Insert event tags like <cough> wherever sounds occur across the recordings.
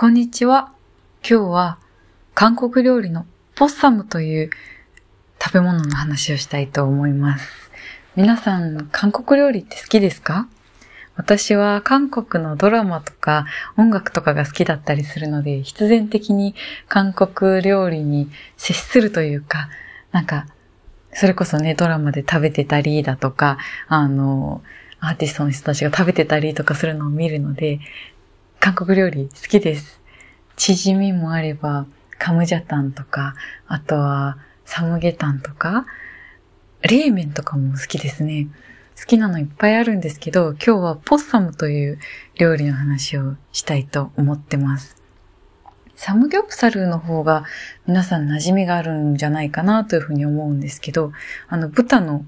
こんにちは。今日は韓国料理のポッサムという食べ物の話をしたいと思います。皆さん、韓国料理って好きですか？私は韓国のドラマとか音楽とかが好きだったりするので、必然的に韓国料理に接するというか、なんか、それこそね、ドラマで食べてたりだとか、あの、アーティストの人たちが食べてたりとかするのを見るので、韓国料理好きです。チヂミもあれば、カムジャタンとか、あとはサムゲタンとか、冷麺とかも好きですね。好きなのいっぱいあるんですけど、今日はポッサムという料理の話をしたいと思ってます。サムギョプサルの方が皆さん馴染みがあるんじゃないかなというふうに思うんですけど、あの豚の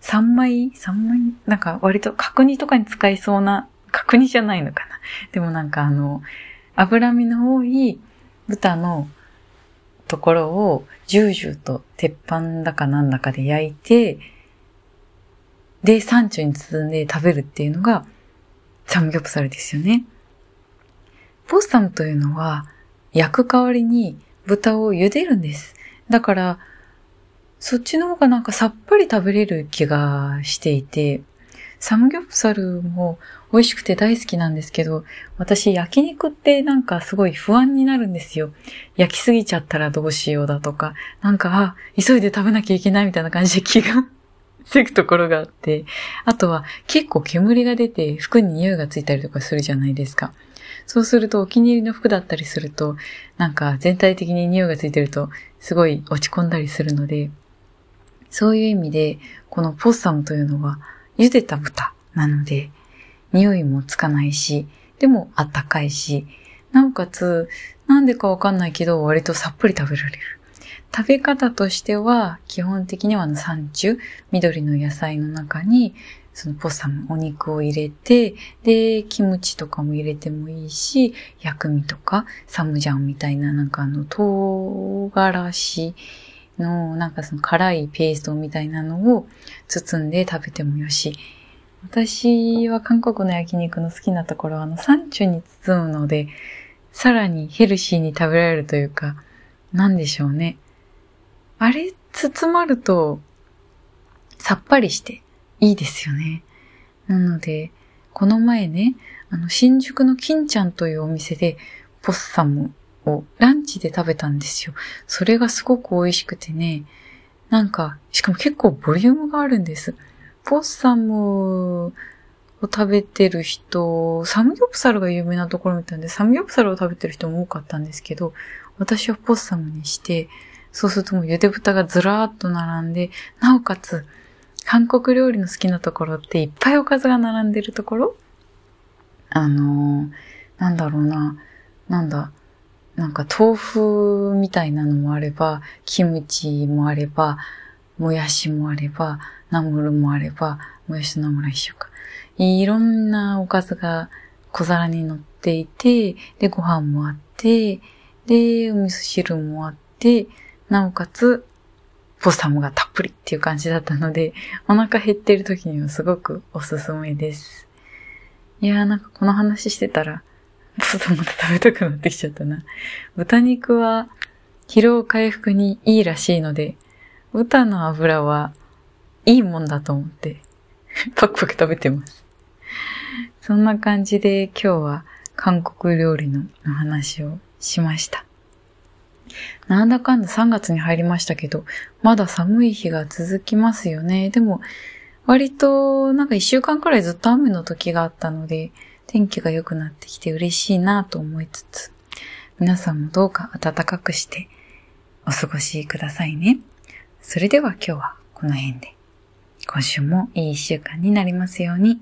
三枚三枚なんか割と角煮とかに使いそうな、角煮じゃないのかな。でもなんかあの、脂身の多い豚のところをジュージューと鉄板だかなんだかで焼いて、で、サンチュに包んで食べるっていうのがサムギョプサルですよね。ポッサムというのは焼く代わりに豚を茹でるんです。だから、そっちの方がなんかさっぱり食べれる気がしていて、サムギョプサルも美味しくて大好きなんですけど、私焼肉ってなんかすごい不安になるんですよ。焼きすぎちゃったらどうしようだとか、なんか、あ、急いで食べなきゃいけないみたいな感じで気が <laughs> せくところがあって、あとは結構煙が出て服に匂いがついたりとかするじゃないですか。そうするとお気に入りの服だったりすると、なんか全体的に匂いがついてるとすごい落ち込んだりするので、そういう意味で、このポッサムというのは茹でた豚なので、匂いもつかないし、でもあったかいし、なおかつ、なんでかわかんないけど、割とさっぱり食べられる。食べ方としては、基本的にはあのサンチュ、緑の野菜の中に、そのポッサム、お肉を入れて、で、キムチとかも入れてもいいし、薬味とか、サムジャンみたいな、なんかあの、唐辛子の、なんかその辛いペーストみたいなのを包んで食べてもよし。私は韓国の焼肉の好きなところは、あの、サンチュに包むので、さらにヘルシーに食べられるというか、なんでしょうね。あれ、包まると、さっぱりしていいですよね。なので、この前ね、あの、新宿の金ちゃんというお店で、ポッサムをランチで食べたんですよ。それがすごく美味しくてね、なんか、しかも結構ボリュームがあるんです。ポッサムを食べてる人、サムギョプサルが有名なところみたいで、サムギョプサルを食べてる人も多かったんですけど、私はポッサムにして、そうするともう茹で豚がずらーっと並んで、なおかつ、韓国料理の好きなところっていっぱいおかずが並んでるところ？あのー、なんだろうな、なんだ、なんか豆腐みたいなのもあれば、キムチもあれば、もやしもあれば、ナムルもあれば、もやしとナムル一緒か。いろんなおかずが小皿に乗っていて、で、ご飯もあって、で、お味噌汁もあって、なおかつ、ポサムがたっぷりっていう感じだったので、お腹減ってる時にはすごくおすすめです。いやーなんかこの話してたら、ポサムで食べたくなってきちゃったな。豚肉は疲労回復にいいらしいので、豚の油はいいもんだと思って、<laughs> パクパク食べてます。そんな感じで今日は韓国料理の話をしました。なんだかんだ3月に入りましたけど、まだ寒い日が続きますよね。でも、割となんか1週間くらいずっと雨の時があったので、天気が良くなってきて嬉しいなと思いつつ、皆さんもどうか暖かくしてお過ごしくださいね。それでは今日はこの辺で。今週もいい一週間になりますように。